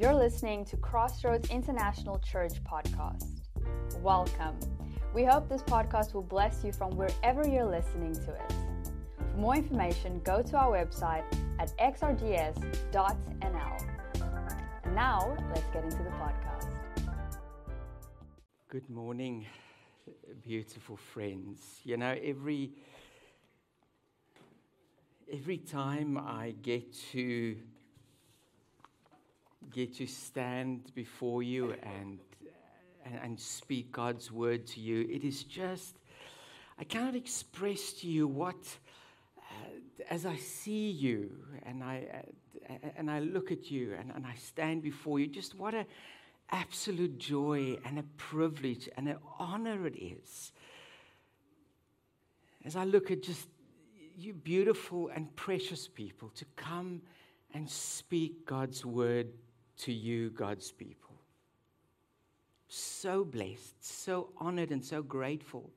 You're listening to Crossroads International Church podcast. Welcome. We hope this podcast will bless you from wherever you're listening to it. For more information, go to our website at xrds.nl. And now, let's get into the podcast. Good morning, beautiful friends. You know, every every time I get to get to stand before you and, and, and speak God's word to you, it is just, I cannot express to you what, uh, as I see you and I, uh, and I look at you and, and I stand before you, just what an absolute joy and a privilege and an honor it is. As I look at just you beautiful and precious people to come and speak God's word to you, God's people. So blessed, so honored, and so grateful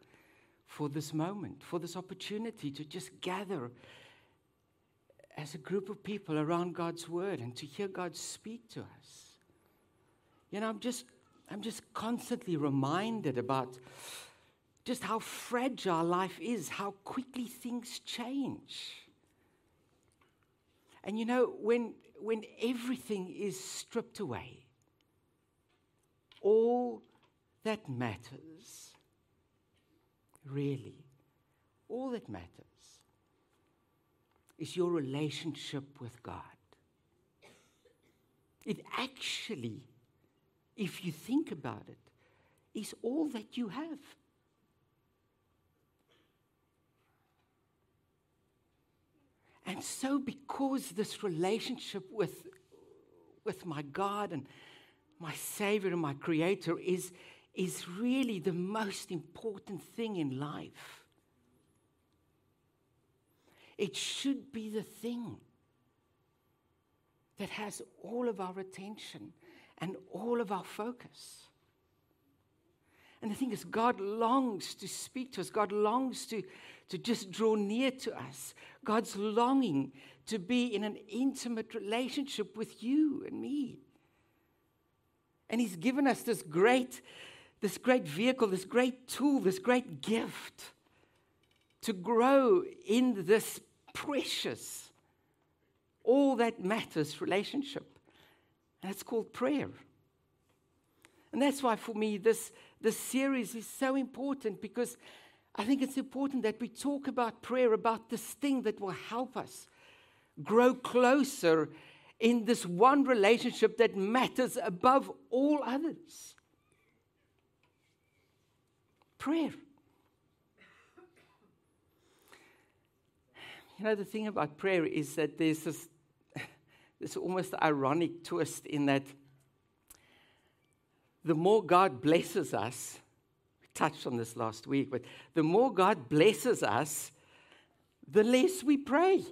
for this moment, for this opportunity to just gather as a group of people around God's word and to hear God speak to us. You know, I'm just I'm just constantly reminded about just how fragile life is, how quickly things change. And you know, when, when everything is stripped away, all that matters, really, all that matters is your relationship with God. It actually, if you think about it, is all that you have. And so, because this relationship with, with my God and my Savior and my Creator is, is really the most important thing in life, it should be the thing that has all of our attention and all of our focus. And the thing is, God longs to speak to us. God longs to, to just draw near to us. God's longing to be in an intimate relationship with you and me. And He's given us this great, this great vehicle, this great tool, this great gift to grow in this precious, all that matters relationship. And it's called prayer. And that's why, for me, this, this series is so important because I think it's important that we talk about prayer, about this thing that will help us grow closer in this one relationship that matters above all others prayer. You know, the thing about prayer is that there's this, this almost ironic twist in that the more God blesses us, we touched on this last week, but the more God blesses us, the less we pray.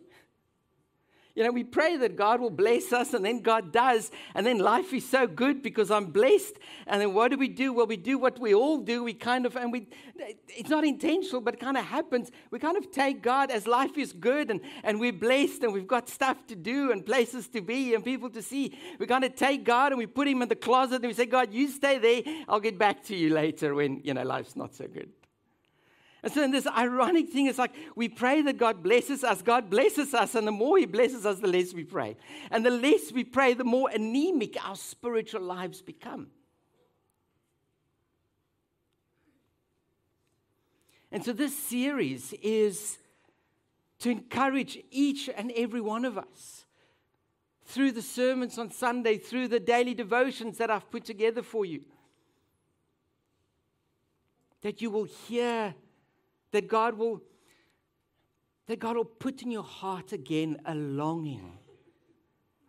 You know, we pray that God will bless us, and then God does, and then life is so good because I'm blessed. And then what do we do? Well, we do what we all do. We kind of, and we, it's not intentional, but it kind of happens. We kind of take God as life is good, and, and we're blessed, and we've got stuff to do, and places to be, and people to see. We kind of take God and we put him in the closet, and we say, God, you stay there. I'll get back to you later when, you know, life's not so good. And so, this ironic thing, it's like we pray that God blesses us. God blesses us, and the more He blesses us, the less we pray. And the less we pray, the more anemic our spiritual lives become. And so, this series is to encourage each and every one of us through the sermons on Sunday, through the daily devotions that I've put together for you, that you will hear that God will that God will put in your heart again a longing,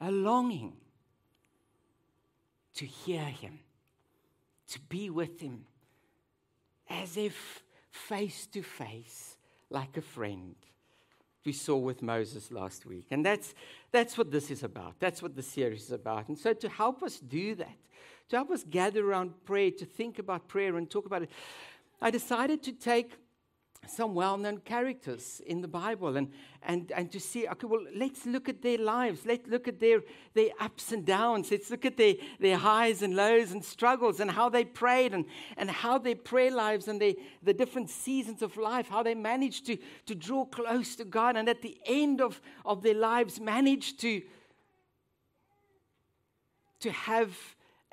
a longing to hear Him, to be with Him, as if face to face, like a friend. We saw with Moses last week. And that's, that's what this is about. That's what the series is about. And so, to help us do that, to help us gather around prayer, to think about prayer and talk about it, I decided to take some well known characters in the Bible and, and, and to see, okay, well, let's look at their lives. Let's look at their, their ups and downs. Let's look at their, their highs and lows and struggles and how they prayed and, and how their prayer lives and their, the different seasons of life, how they managed to, to draw close to God and at the end of, of their lives managed to, to have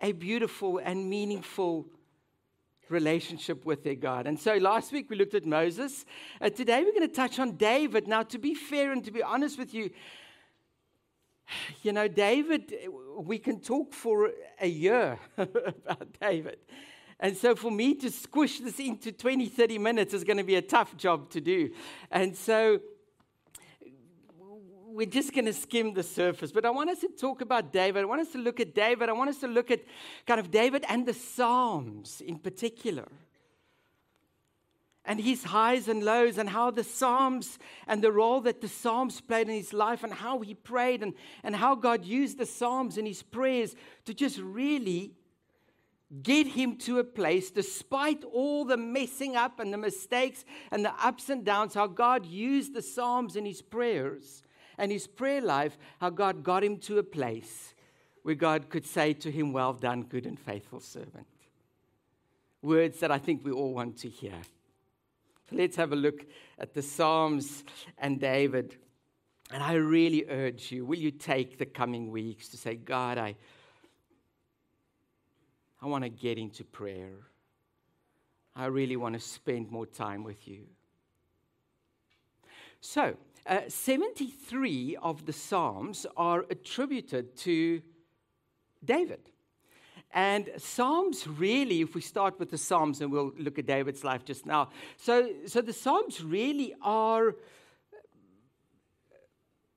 a beautiful and meaningful relationship with their God. And so last week we looked at Moses. Uh, today we're going to touch on David. Now, to be fair and to be honest with you, you know, David, we can talk for a year about David. And so for me to squish this into 20, 30 minutes is going to be a tough job to do. And so we're just going to skim the surface. But I want us to talk about David. I want us to look at David. I want us to look at kind of David and the Psalms in particular. And his highs and lows, and how the Psalms and the role that the Psalms played in his life, and how he prayed, and, and how God used the Psalms in his prayers to just really get him to a place, despite all the messing up and the mistakes and the ups and downs, how God used the Psalms in his prayers and his prayer life, how God got him to a place where God could say to him, Well done, good and faithful servant. Words that I think we all want to hear. So let's have a look at the Psalms and David. And I really urge you, will you take the coming weeks to say, God, I, I want to get into prayer. I really want to spend more time with you. So, uh, 73 of the Psalms are attributed to David. And Psalms really, if we start with the Psalms, and we'll look at David's life just now. So, so the Psalms really are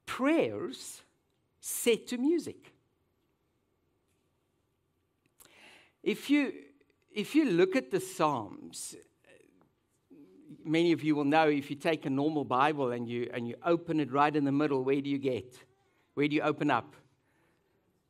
prayers set to music. If you, if you look at the Psalms, many of you will know if you take a normal Bible and you, and you open it right in the middle, where do you get? Where do you open up?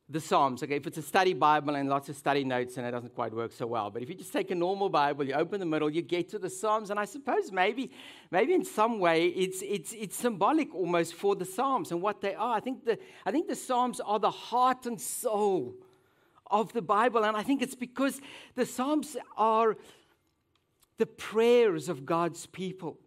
The Psalms. Okay, if it's a study Bible and lots of study notes and it doesn't quite work so well. But if you just take a normal Bible, you open the middle, you get to the Psalms. And I suppose maybe, maybe in some way it's, it's, it's symbolic almost for the Psalms and what they are. I think, the, I think the Psalms are the heart and soul of the Bible. And I think it's because the Psalms are the prayers of God's people.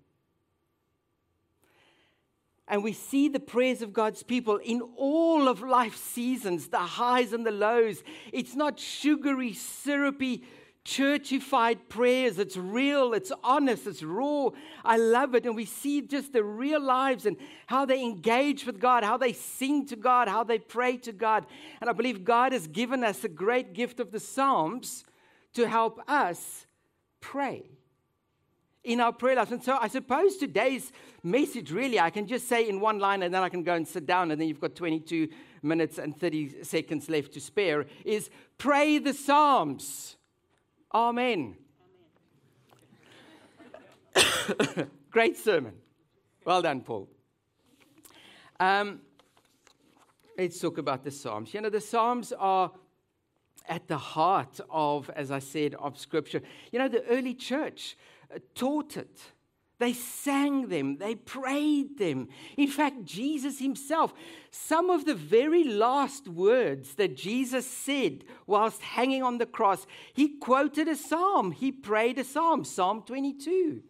And we see the prayers of God's people in all of life's seasons, the highs and the lows. It's not sugary, syrupy, churchified prayers. It's real, it's honest, it's raw. I love it. And we see just the real lives and how they engage with God, how they sing to God, how they pray to God. And I believe God has given us the great gift of the Psalms to help us pray in our prayer lives. And so I suppose today's message, really, I can just say in one line and then I can go and sit down and then you've got 22 minutes and 30 seconds left to spare, is pray the Psalms. Amen. Amen. Great sermon. Well done, Paul. Um, let's talk about the Psalms. You know, the Psalms are at the heart of, as I said, of Scripture. You know, the early church, uh, taught it. They sang them, they prayed them. In fact, Jesus himself, some of the very last words that Jesus said whilst hanging on the cross, he quoted a psalm. He prayed a psalm, Psalm 22.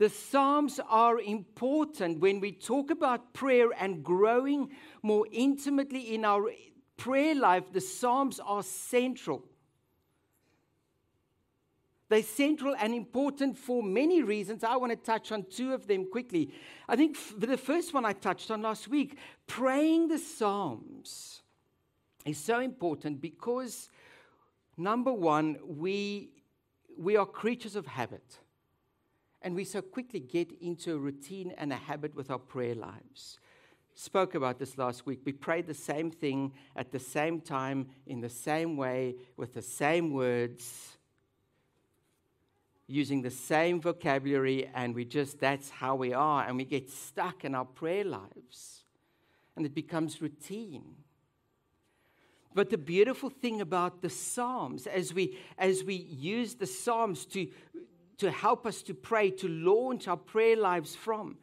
The Psalms are important when we talk about prayer and growing more intimately in our prayer life. The Psalms are central. They're central and important for many reasons. I want to touch on two of them quickly. I think the first one I touched on last week praying the Psalms is so important because, number one, we, we are creatures of habit. And we so quickly get into a routine and a habit with our prayer lives. Spoke about this last week. We pray the same thing at the same time, in the same way, with the same words using the same vocabulary, and we just, that's how we are, and we get stuck in our prayer lives, and it becomes routine. But the beautiful thing about the Psalms, as we, as we use the Psalms to, to help us to pray, to launch our prayer lives from,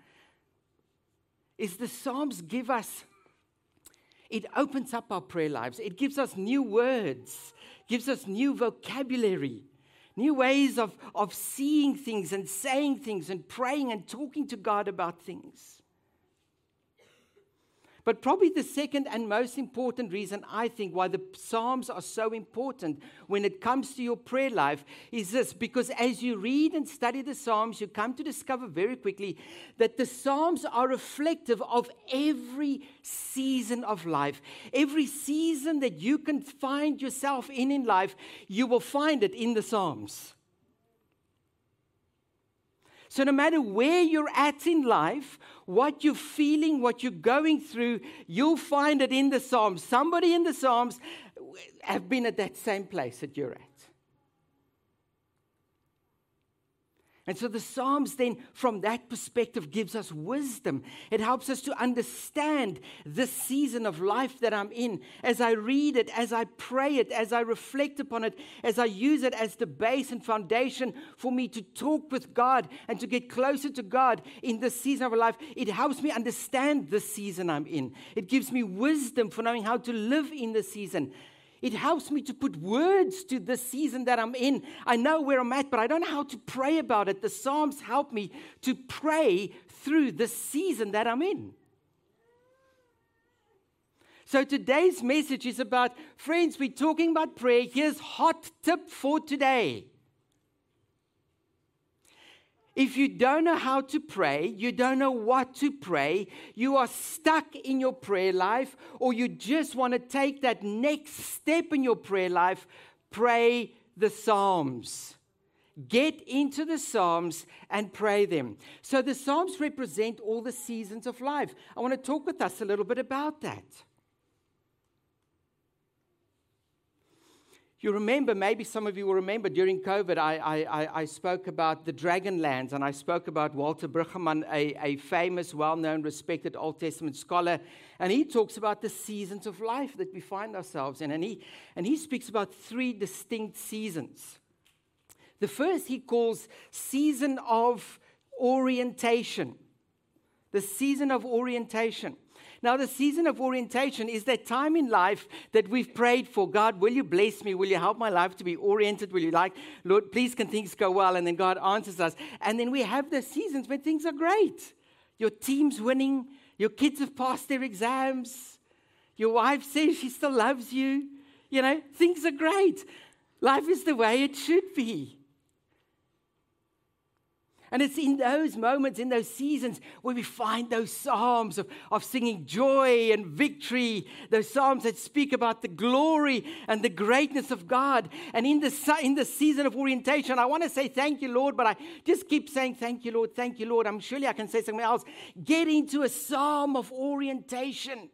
is the Psalms give us, it opens up our prayer lives. It gives us new words, gives us new vocabulary, new ways of, of seeing things and saying things and praying and talking to God about things. But probably the second and most important reason I think why the Psalms are so important when it comes to your prayer life is this because as you read and study the Psalms, you come to discover very quickly that the Psalms are reflective of every season of life. Every season that you can find yourself in in life, you will find it in the Psalms. So, no matter where you're at in life, what you're feeling, what you're going through, you'll find it in the Psalms. Somebody in the Psalms have been at that same place that you're at. And so the Psalms, then, from that perspective, gives us wisdom. It helps us to understand this season of life that I'm in. As I read it, as I pray it, as I reflect upon it, as I use it as the base and foundation for me to talk with God and to get closer to God in this season of life, it helps me understand the season I'm in. It gives me wisdom for knowing how to live in the season. It helps me to put words to the season that I'm in. I know where I'm at, but I don't know how to pray about it. The Psalms help me to pray through the season that I'm in. So today's message is about friends, we're talking about prayer. Here's hot tip for today. If you don't know how to pray, you don't know what to pray, you are stuck in your prayer life, or you just want to take that next step in your prayer life, pray the Psalms. Get into the Psalms and pray them. So, the Psalms represent all the seasons of life. I want to talk with us a little bit about that. You remember, maybe some of you will remember during COVID, I, I, I spoke about the Dragonlands and I spoke about Walter Brueggemann, a, a famous, well known, respected Old Testament scholar. And he talks about the seasons of life that we find ourselves in. And he, and he speaks about three distinct seasons. The first he calls season of orientation. The season of orientation. Now, the season of orientation is that time in life that we've prayed for. God, will you bless me? Will you help my life to be oriented? Will you like, Lord, please can things go well? And then God answers us. And then we have the seasons when things are great. Your team's winning. Your kids have passed their exams. Your wife says she still loves you. You know, things are great. Life is the way it should be. And it's in those moments, in those seasons, where we find those psalms of, of singing joy and victory, those psalms that speak about the glory and the greatness of God. And in the, in the season of orientation, I want to say thank you, Lord, but I just keep saying thank you, Lord, thank you, Lord. I'm surely I can say something else. Get into a psalm of orientation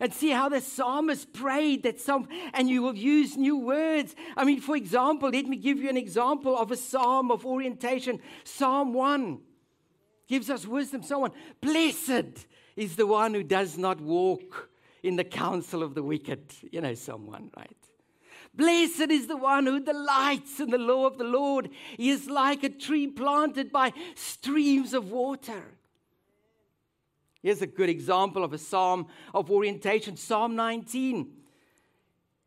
and see how the psalmist prayed that some, and you will use new words. I mean, for example, let me give you an example of a psalm of orientation. Psalm 1 gives us wisdom. Someone, blessed is the one who does not walk in the counsel of the wicked. You know, someone, right? Blessed is the one who delights in the law of the Lord. He is like a tree planted by streams of water Here's a good example of a psalm of orientation Psalm 19.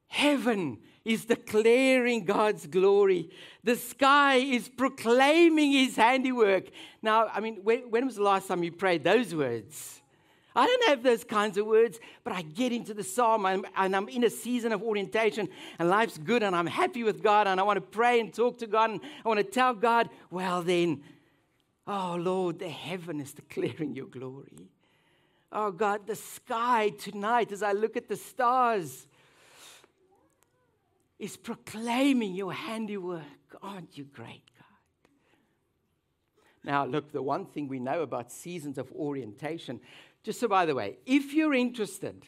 Heaven is declaring God's glory. The sky is proclaiming his handiwork. Now, I mean, when, when, was the last time you prayed those words? I don't have those kinds of words, but I get into the psalm and, and I'm in a season of orientation and life's good and I'm happy with God and I want to pray and talk to God and I want to tell God, well, then, oh Lord, the heaven is declaring your glory. Oh God, the sky tonight, as I look at the stars, is proclaiming your handiwork. Aren't you great, God? Now, look, the one thing we know about seasons of orientation, just so by the way, if you're interested,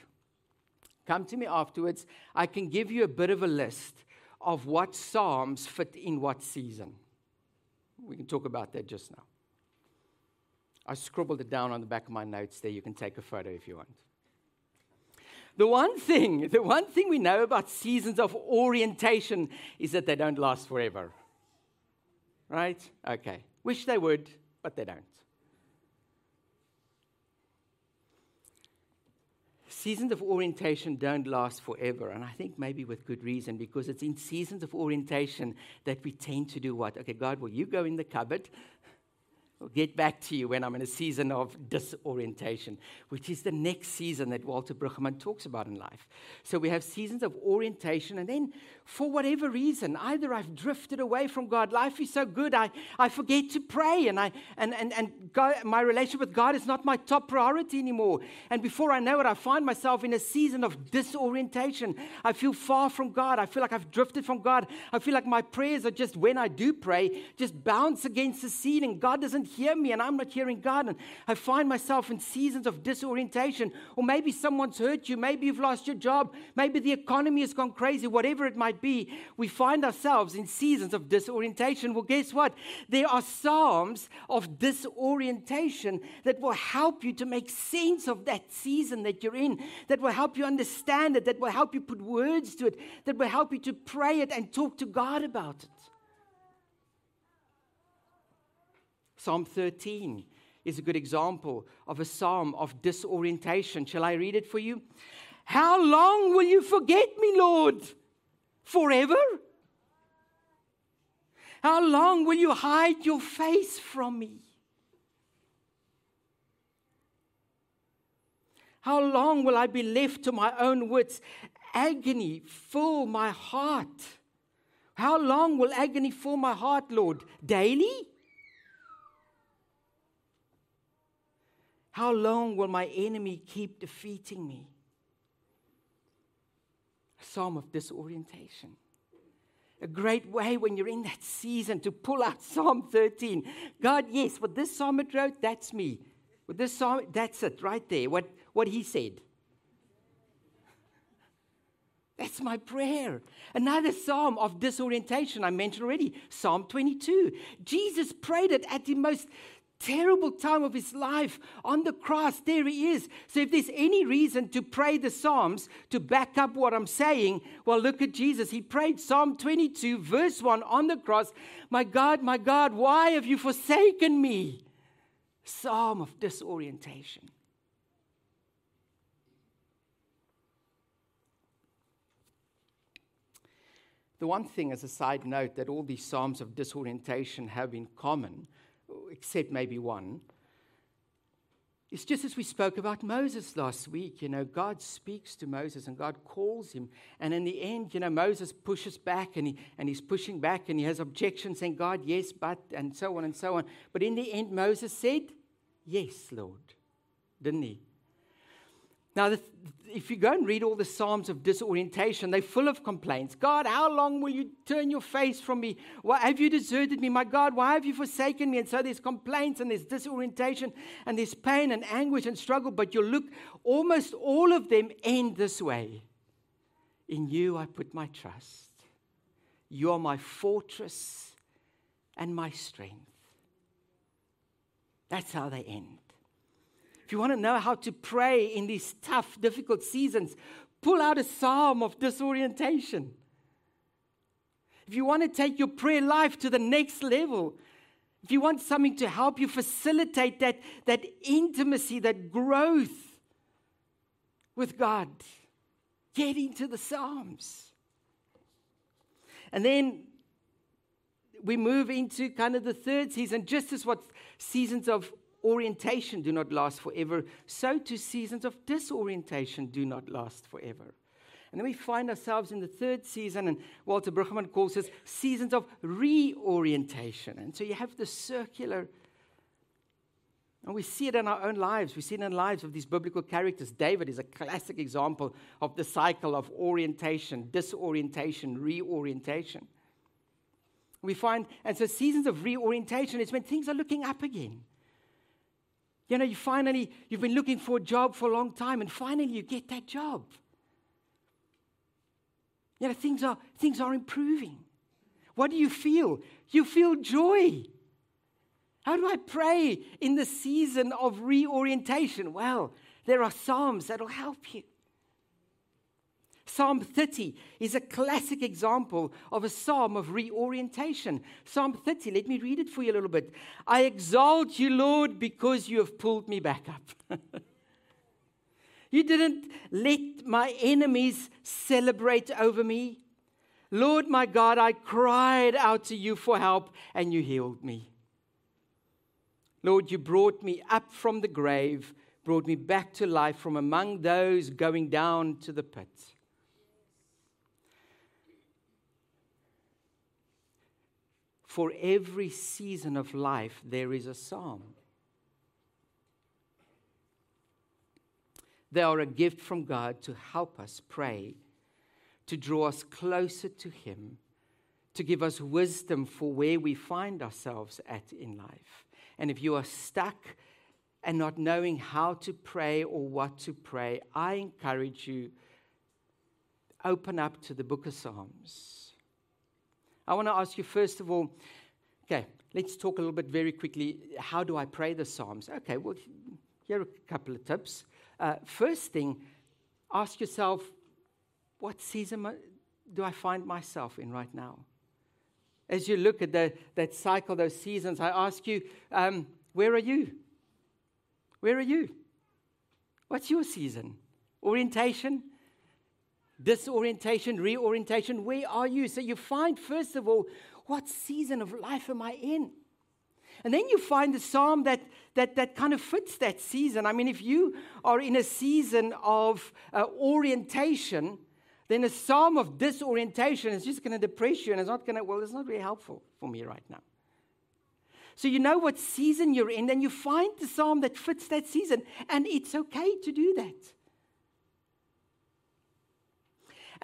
come to me afterwards. I can give you a bit of a list of what Psalms fit in what season. We can talk about that just now. I scribbled it down on the back of my notes there. You can take a photo if you want. The one thing, the one thing we know about seasons of orientation is that they don't last forever. Right? Okay. Wish they would, but they don't. Seasons of orientation don't last forever, and I think maybe with good reason because it's in seasons of orientation that we tend to do what? Okay, God, will you go in the cupboard? I'll get back to you when I'm in a season of disorientation, which is the next season that Walter Brueggemann talks about in life. So we have seasons of orientation, and then for whatever reason, either I've drifted away from God, life is so good, I, I forget to pray, and, I, and, and, and God, my relationship with God is not my top priority anymore. And before I know it, I find myself in a season of disorientation. I feel far from God. I feel like I've drifted from God. I feel like my prayers are just, when I do pray, just bounce against the ceiling. God doesn't hear me and I'm not hearing God. And I find myself in seasons of disorientation. Or maybe someone's hurt you. Maybe you've lost your job. Maybe the economy has gone crazy. Whatever it might be, we find ourselves in seasons of disorientation. Well, guess what? There are Psalms of disorientation that will help you to make sense of that season that you're in, that will help you understand it, that will help you put words to it, that will help you to pray it and talk to God about it. Psalm 13 is a good example of a psalm of disorientation. Shall I read it for you? How long will you forget me, Lord? Forever? How long will you hide your face from me? How long will I be left to my own wits? Agony fill my heart. How long will agony fill my heart, Lord? Daily? How long will my enemy keep defeating me? Psalm of disorientation. A great way when you're in that season to pull out Psalm 13. God, yes, what this psalmist wrote, that's me. With this psalm, that's it right there, what, what he said. That's my prayer. Another psalm of disorientation I mentioned already, Psalm 22. Jesus prayed it at the most terrible time of his life on the cross. There he is. So, if there's any reason to pray the Psalms to back up what I'm saying, well, look at Jesus. He prayed Psalm 22, verse 1 on the cross My God, my God, why have you forsaken me? Psalm of disorientation. The one thing, as a side note, that all these Psalms of disorientation have in common except maybe one. It's just as we spoke about Moses last week. You know, God speaks to Moses and God calls him. And in the end, you know, Moses pushes back and, he, and he's pushing back and he has objections saying, God, yes, but, and so on and so on. But in the end, Moses said, Yes, Lord, didn't he? Now, the, if you go and read all the Psalms of disorientation, they're full of complaints. God, how long will you turn your face from me? Why have you deserted me? My God, why have you forsaken me? And so there's complaints and there's disorientation and there's pain and anguish and struggle. But you look, almost all of them end this way In you I put my trust. You are my fortress and my strength. That's how they end. If you want to know how to pray in these tough, difficult seasons, pull out a psalm of disorientation. If you want to take your prayer life to the next level, if you want something to help you facilitate that, that intimacy, that growth with God, get into the Psalms. And then we move into kind of the third season, just as what seasons of orientation do not last forever, so too seasons of disorientation do not last forever. And then we find ourselves in the third season, and Walter Brueggemann calls this seasons of reorientation. And so you have the circular, and we see it in our own lives. We see it in the lives of these biblical characters. David is a classic example of the cycle of orientation, disorientation, reorientation. We find, and so seasons of reorientation is when things are looking up again. You know, you finally, you've been looking for a job for a long time, and finally you get that job. You know, things are, things are improving. What do you feel? You feel joy. How do I pray in the season of reorientation? Well, there are Psalms that'll help you. Psalm 30 is a classic example of a psalm of reorientation. Psalm 30, let me read it for you a little bit. I exalt you, Lord, because you have pulled me back up. you didn't let my enemies celebrate over me. Lord my God, I cried out to you for help and you healed me. Lord, you brought me up from the grave, brought me back to life from among those going down to the pit. For every season of life, there is a psalm. They are a gift from God to help us pray, to draw us closer to Him, to give us wisdom for where we find ourselves at in life. And if you are stuck and not knowing how to pray or what to pray, I encourage you open up to the book of Psalms I want to ask you, first of all, okay, let's talk a little bit very quickly. How do I pray the Psalms? Okay, well, here are a couple of tips. Uh, first thing, ask yourself, what season do I find myself in right now? As you look at the, that cycle, those seasons, I ask you, um, where are you? Where are you? What's your season? Orientation? Disorientation, reorientation. Where are you? So you find, first of all, what season of life am I in? And then you find the psalm that, that, that kind of fits that season. I mean, if you are in a season of uh, orientation, then a psalm of disorientation is just going to depress you and it's not going to, well, it's not really helpful for me right now. So you know what season you're in, then you find the psalm that fits that season, and it's okay to do that.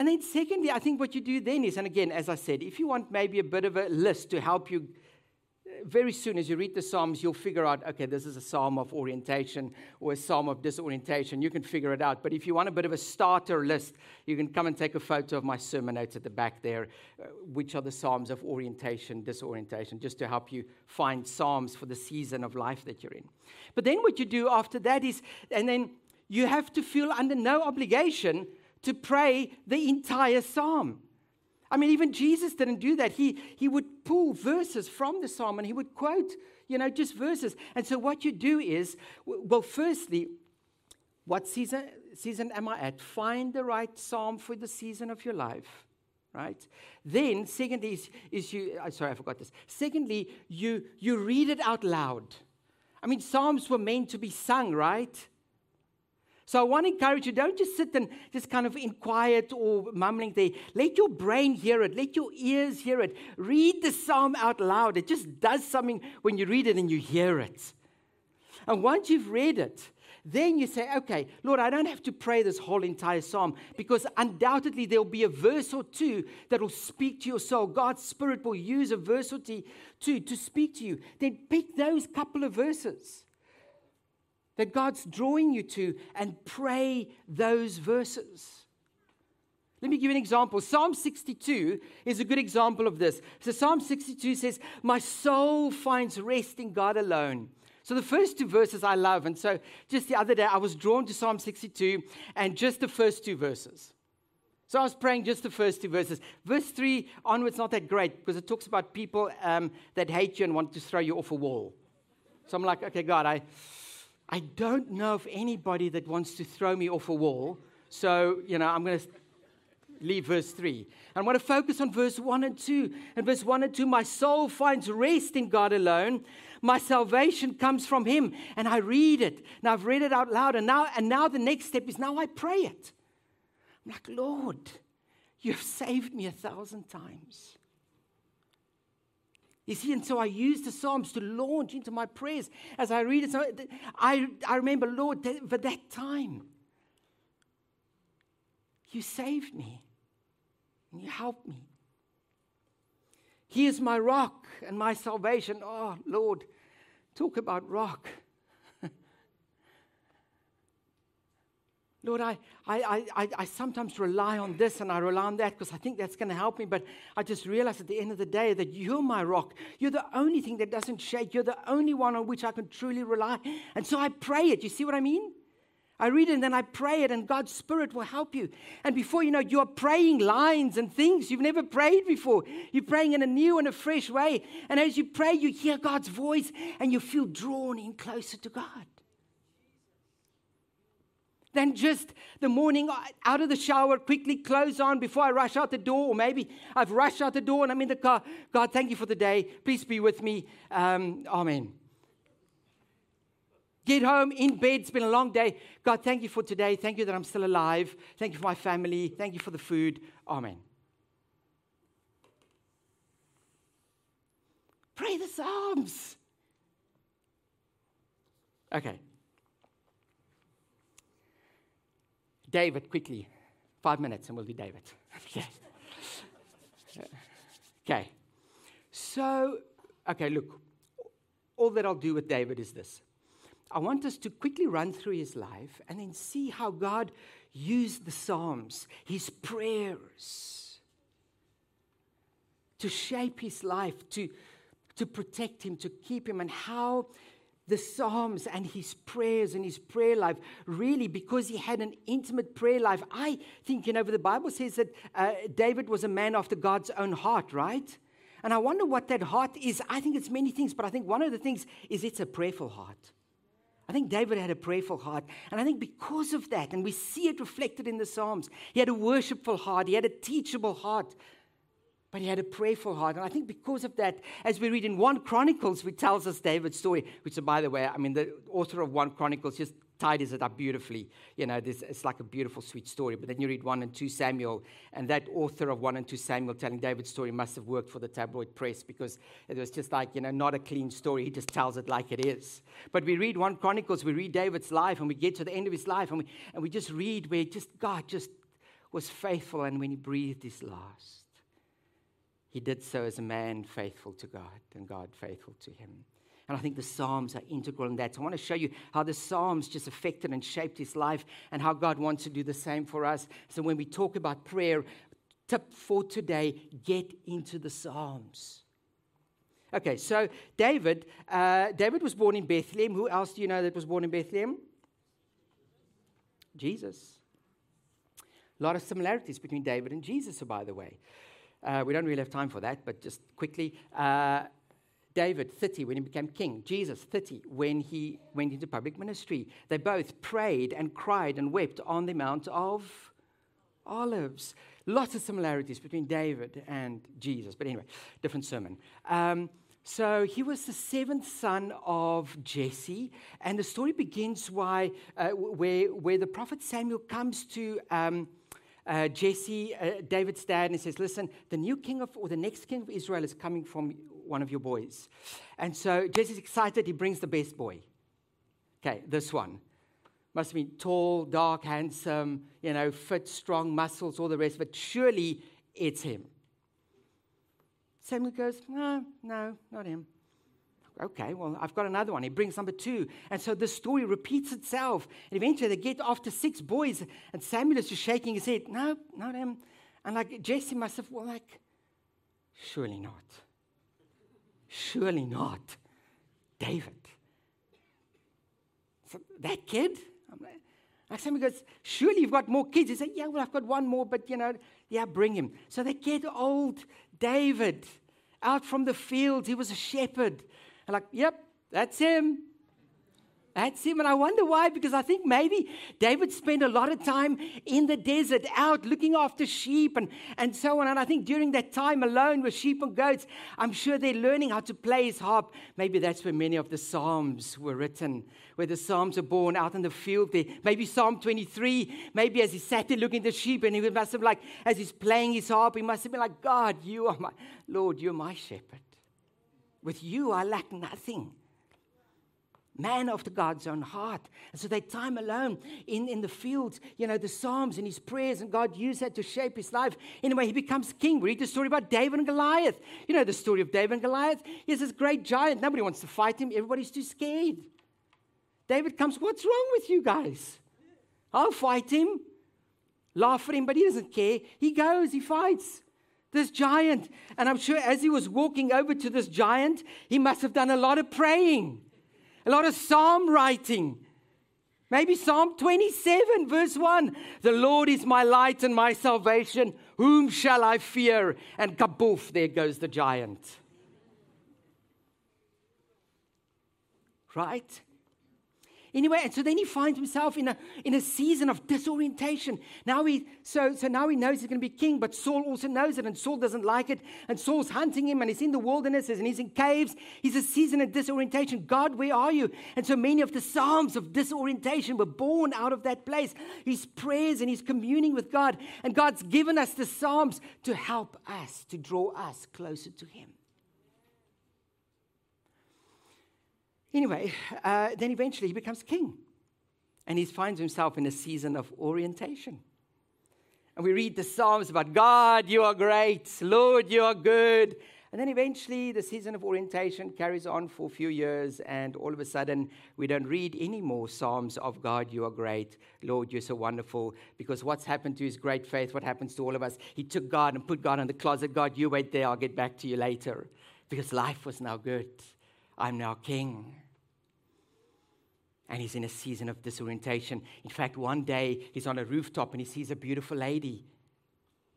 And then, secondly, I think what you do then is, and again, as I said, if you want maybe a bit of a list to help you, very soon as you read the Psalms, you'll figure out, okay, this is a psalm of orientation or a psalm of disorientation. You can figure it out. But if you want a bit of a starter list, you can come and take a photo of my sermon notes at the back there, uh, which are the psalms of orientation, disorientation, just to help you find psalms for the season of life that you're in. But then what you do after that is, and then you have to feel under no obligation to pray the entire psalm. I mean, even Jesus didn't do that. He, he would pull verses from the psalm and he would quote, you know, just verses. And so what you do is, well, firstly, what season, season am I at? Find the right psalm for the season of your life, right? Then, secondly, is, is you, sorry, I forgot this. Secondly, you, you read it out loud. I mean, psalms were meant to be sung, right? So I want to encourage you don't just sit and just kind of in quiet or mumbling there. Let your brain hear it, let your ears hear it. Read the psalm out loud. It just does something when you read it and you hear it. And once you've read it, then you say, okay, Lord, I don't have to pray this whole entire psalm because undoubtedly there'll be a verse or two that will speak to your soul. God's Spirit will use a verse or two to speak to you. Then pick those couple of verses that God's drawing you to and pray those verses. Let me give you an example. Psalm 62 is a good example of this. So, Psalm 62 says, My soul finds rest in God alone. So, the first two verses I love. And so, just the other day, I was drawn to Psalm 62 and just the first two verses. So, I was praying just the first two verses. Verse 3 onwards, not that great because it talks about people um, that hate you and want to throw you off a wall. So, I'm like, okay, God, I. I don't know of anybody that wants to throw me off a wall. So, you know, I'm going to leave verse 3. I want to focus on verse 1 and 2. In verse 1 and 2, my soul finds rest in God alone. My salvation comes from him. And I read it. Now I've read it out loud. And now, and now the next step is now I pray it. I'm like, Lord, you have saved me a thousand times. You see, and so I use the Psalms to launch into my prayers as I read it. So I, I remember, Lord, that, for that time, you saved me and you helped me. He is my rock and my salvation. Oh, Lord, talk about rock. Lord, I, I, I, I sometimes rely on this and I rely on that because I think that's going to help me. But I just realize at the end of the day that you're my rock. You're the only thing that doesn't shake. You're the only one on which I can truly rely. And so I pray it. You see what I mean? I read it and then I pray it, and God's Spirit will help you. And before you know, you're praying lines and things you've never prayed before. You're praying in a new and a fresh way. And as you pray, you hear God's voice and you feel drawn in closer to God. Then just the morning out of the shower, quickly close on before I rush out the door, or maybe I've rushed out the door and I'm in the car. God, thank you for the day. Please be with me. Um, amen. Get home in bed. It's been a long day. God, thank you for today. Thank you that I'm still alive. Thank you for my family. Thank you for the food. Amen. Pray the Psalms. Okay. David, quickly. Five minutes and we'll do David. okay. okay. So, okay, look. All that I'll do with David is this. I want us to quickly run through his life and then see how God used the Psalms, his prayers, to shape his life, to, to protect him, to keep him, and how the Psalms and his prayers and his prayer life really, because he had an intimate prayer life. I think, you know, the Bible says that uh, David was a man after God's own heart, right? And I wonder what that heart is. I think it's many things, but I think one of the things is it's a prayerful heart. I think David had a prayerful heart. And I think because of that, and we see it reflected in the Psalms, he had a worshipful heart, he had a teachable heart, but he had a prayerful heart. And I think because of that, as we read in 1 Chronicles, which tells us David's story, which, by the way, I mean, the author of 1 Chronicles just tidies it up beautifully. You know, this, it's like a beautiful, sweet story. But then you read 1 and 2 Samuel, and that author of 1 and 2 Samuel telling David's story must have worked for the tabloid press because it was just like, you know, not a clean story. He just tells it like it is. But we read 1 Chronicles, we read David's life, and we get to the end of his life, and we, and we just read where just God just was faithful, and when he breathed his last, he did so as a man faithful to God, and God faithful to him. And I think the Psalms are integral in that. So I want to show you how the Psalms just affected and shaped his life and how God wants to do the same for us. So when we talk about prayer, tip for today get into the Psalms. Okay, so David, uh, David was born in Bethlehem. Who else do you know that was born in Bethlehem? Jesus. A lot of similarities between David and Jesus, by the way. Uh, we don't really have time for that, but just quickly. Uh, David, 30, when he became king. Jesus, 30, when he went into public ministry. They both prayed and cried and wept on the Mount of Olives. Lots of similarities between David and Jesus. But anyway, different sermon. Um, so he was the seventh son of Jesse, and the story begins why, uh, where, where the prophet Samuel comes to um, uh, Jesse, uh, David's dad, and he says, "Listen, the new king of, or the next king of Israel is coming from one of your boys. And so Jesse's excited. He brings the best boy. Okay, this one. Must be tall, dark, handsome, you know, fit, strong, muscles, all the rest But. Surely it's him. Samuel goes, No, no, not him. Okay, well, I've got another one. He brings number two. And so the story repeats itself. And eventually they get after six boys, and Samuel is just shaking his head. No, not him. And like Jesse have, well, like, surely not. Surely not. David. So that kid? Like somebody goes, Surely you've got more kids. He said, Yeah, well, I've got one more, but you know, yeah, bring him. So they get old David out from the fields. He was a shepherd. And like, Yep, that's him. That's him. And I wonder why, because I think maybe David spent a lot of time in the desert out looking after sheep and, and so on. And I think during that time alone with sheep and goats, I'm sure they're learning how to play his harp. Maybe that's where many of the Psalms were written, where the Psalms are born out in the field there. Maybe Psalm 23, maybe as he sat there looking at the sheep and he must have like, as he's playing his harp, he must have been like, God, you are my, Lord, you're my shepherd. With you, I lack nothing man after God's own heart. And so they time alone in, in the fields, you know, the Psalms and his prayers, and God used that to shape his life. Anyway, he becomes king. Read the story about David and Goliath. You know the story of David and Goliath. He's this great giant. Nobody wants to fight him, everybody's too scared. David comes, What's wrong with you guys? I'll fight him. Laugh at him, but he doesn't care. He goes, he fights this giant. And I'm sure as he was walking over to this giant, he must have done a lot of praying a lot of psalm writing. Maybe Psalm 27, verse 1. The Lord is my light and my salvation. Whom shall I fear? And kaboof, there goes the giant. Right? Anyway, and so then he finds himself in a, in a season of disorientation. Now he, so, so now he knows he's going to be king, but Saul also knows it, and Saul doesn't like it. And Saul's hunting him, and he's in the wilderness, and he's in caves. He's a season of disorientation. God, where are you? And so many of the Psalms of disorientation were born out of that place. His prayers and his communing with God. And God's given us the Psalms to help us, to draw us closer to him. Anyway, uh, then eventually he becomes king. And he finds himself in a season of orientation. And we read the Psalms about God, you are great, Lord, you are good. And then eventually the season of orientation carries on for a few years, and all of a sudden we don't read any more Psalms of God, you are great, Lord, you're so wonderful. Because what's happened to his great faith, what happens to all of us? He took God and put God in the closet. God, you wait there, I'll get back to you later. Because life was now good. I'm now king and he's in a season of disorientation. In fact, one day he's on a rooftop and he sees a beautiful lady.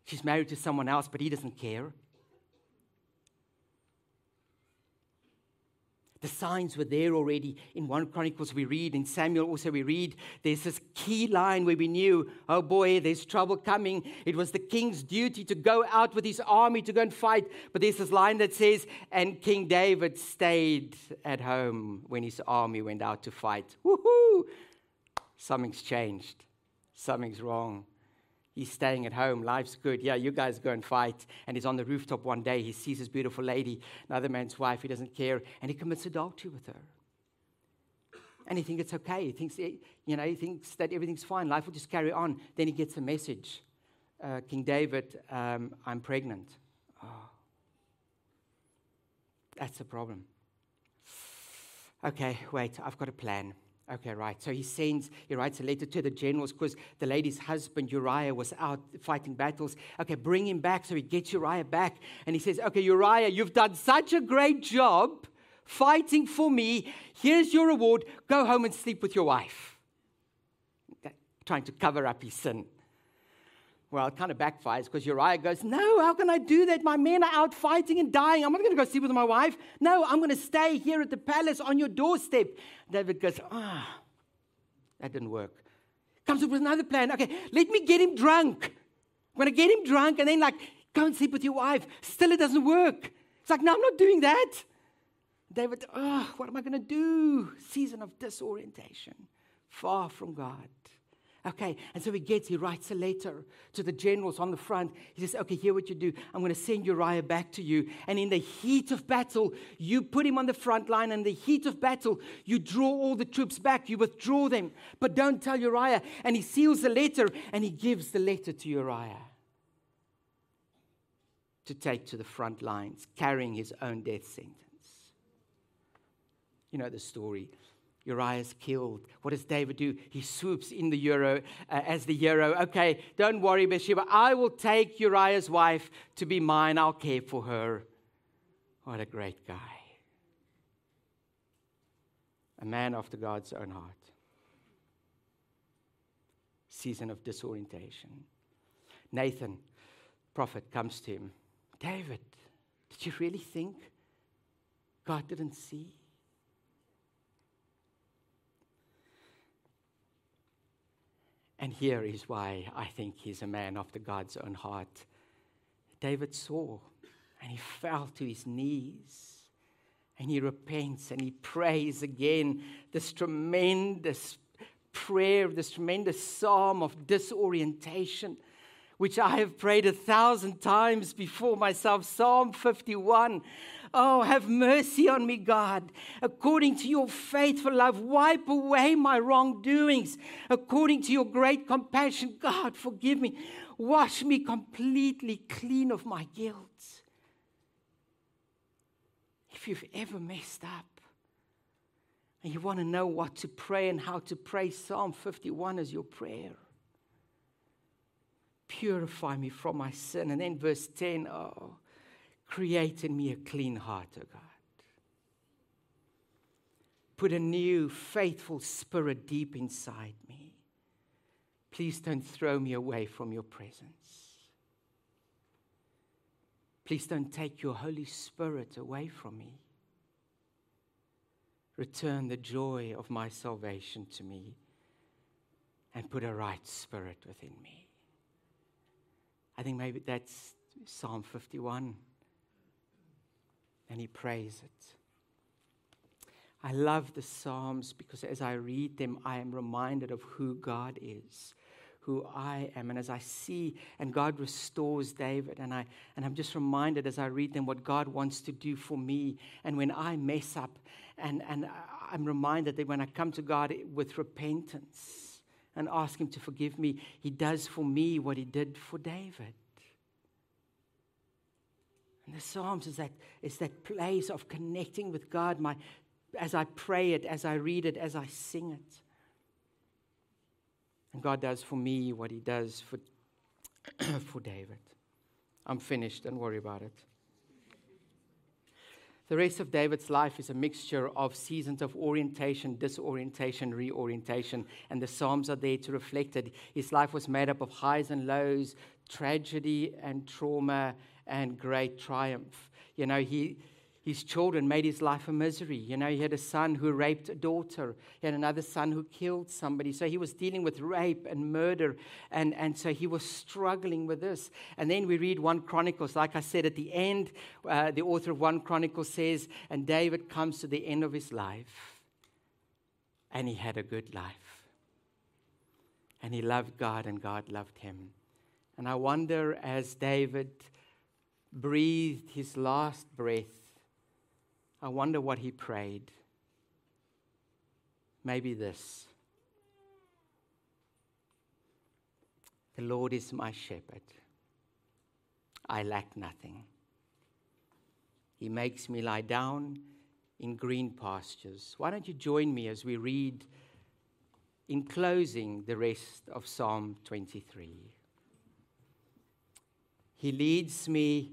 She's married to someone else, but he doesn't care. The signs were there already. In 1 Chronicles, we read, in Samuel also, we read, there's this key line where we knew, oh boy, there's trouble coming. It was the king's duty to go out with his army to go and fight. But there's this line that says, and King David stayed at home when his army went out to fight. Woohoo! Something's changed, something's wrong. He's staying at home. Life's good. Yeah, you guys go and fight. And he's on the rooftop one day. He sees his beautiful lady, another man's wife. He doesn't care. And he commits adultery with her. And he thinks it's okay. He thinks, you know, he thinks that everything's fine. Life will just carry on. Then he gets a message uh, King David, um, I'm pregnant. Oh. That's a problem. Okay, wait, I've got a plan. Okay, right. So he sends, he writes a letter to the generals because the lady's husband Uriah was out fighting battles. Okay, bring him back. So he gets Uriah back and he says, Okay, Uriah, you've done such a great job fighting for me. Here's your reward. Go home and sleep with your wife. Trying to cover up his sin. Well, it kind of backfires because Uriah goes, No, how can I do that? My men are out fighting and dying. I'm not going to go sleep with my wife. No, I'm going to stay here at the palace on your doorstep. David goes, Ah, oh, that didn't work. Comes up with another plan. Okay, let me get him drunk. I'm going to get him drunk and then, like, go and sleep with your wife. Still, it doesn't work. It's like, No, I'm not doing that. David, oh, what am I going to do? Season of disorientation, far from God. Okay, and so he gets, he writes a letter to the generals on the front. He says, Okay, here what you do. I'm going to send Uriah back to you. And in the heat of battle, you put him on the front line. And in the heat of battle, you draw all the troops back, you withdraw them. But don't tell Uriah. And he seals the letter and he gives the letter to Uriah to take to the front lines, carrying his own death sentence. You know the story. Uriah is killed. What does David do? He swoops in the hero uh, as the hero. Okay, don't worry, Bathsheba. I will take Uriah's wife to be mine. I'll care for her. What a great guy. A man after God's own heart. Season of disorientation. Nathan, prophet, comes to him. David, did you really think God didn't see? And here is why I think he's a man after God's own heart. David saw and he fell to his knees and he repents and he prays again this tremendous prayer, this tremendous psalm of disorientation, which I have prayed a thousand times before myself. Psalm 51 Oh, have mercy on me, God. According to your faithful love, wipe away my wrongdoings. According to your great compassion, God, forgive me. Wash me completely clean of my guilt. If you've ever messed up and you want to know what to pray and how to pray, Psalm 51 is your prayer. Purify me from my sin. And then verse 10, oh, Create in me a clean heart, O God. Put a new, faithful spirit deep inside me. Please don't throw me away from your presence. Please don't take your Holy Spirit away from me. Return the joy of my salvation to me and put a right spirit within me. I think maybe that's Psalm 51. And he prays it. I love the Psalms because as I read them, I am reminded of who God is, who I am. And as I see, and God restores David, and, I, and I'm just reminded as I read them what God wants to do for me. And when I mess up, and, and I'm reminded that when I come to God with repentance and ask Him to forgive me, He does for me what He did for David. And the Psalms is that, is that place of connecting with God my, as I pray it, as I read it, as I sing it. And God does for me what He does for, for David. I'm finished, don't worry about it. The rest of David's life is a mixture of seasons of orientation, disorientation, reorientation, and the Psalms are there to reflect it. His life was made up of highs and lows, tragedy and trauma, and great triumph. You know, he, his children made his life a misery. You know, he had a son who raped a daughter, he had another son who killed somebody. So he was dealing with rape and murder, and, and so he was struggling with this. And then we read 1 Chronicles, like I said at the end, uh, the author of 1 Chronicles says, and David comes to the end of his life, and he had a good life. And he loved God, and God loved him. And I wonder as David breathed his last breath, I wonder what he prayed. Maybe this The Lord is my shepherd. I lack nothing. He makes me lie down in green pastures. Why don't you join me as we read in closing the rest of Psalm 23? He leads me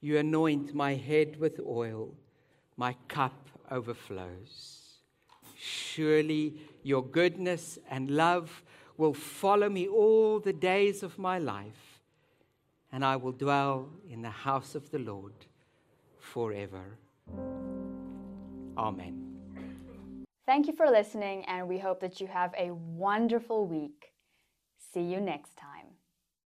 You anoint my head with oil, my cup overflows. Surely your goodness and love will follow me all the days of my life, and I will dwell in the house of the Lord forever. Amen. Thank you for listening, and we hope that you have a wonderful week. See you next time.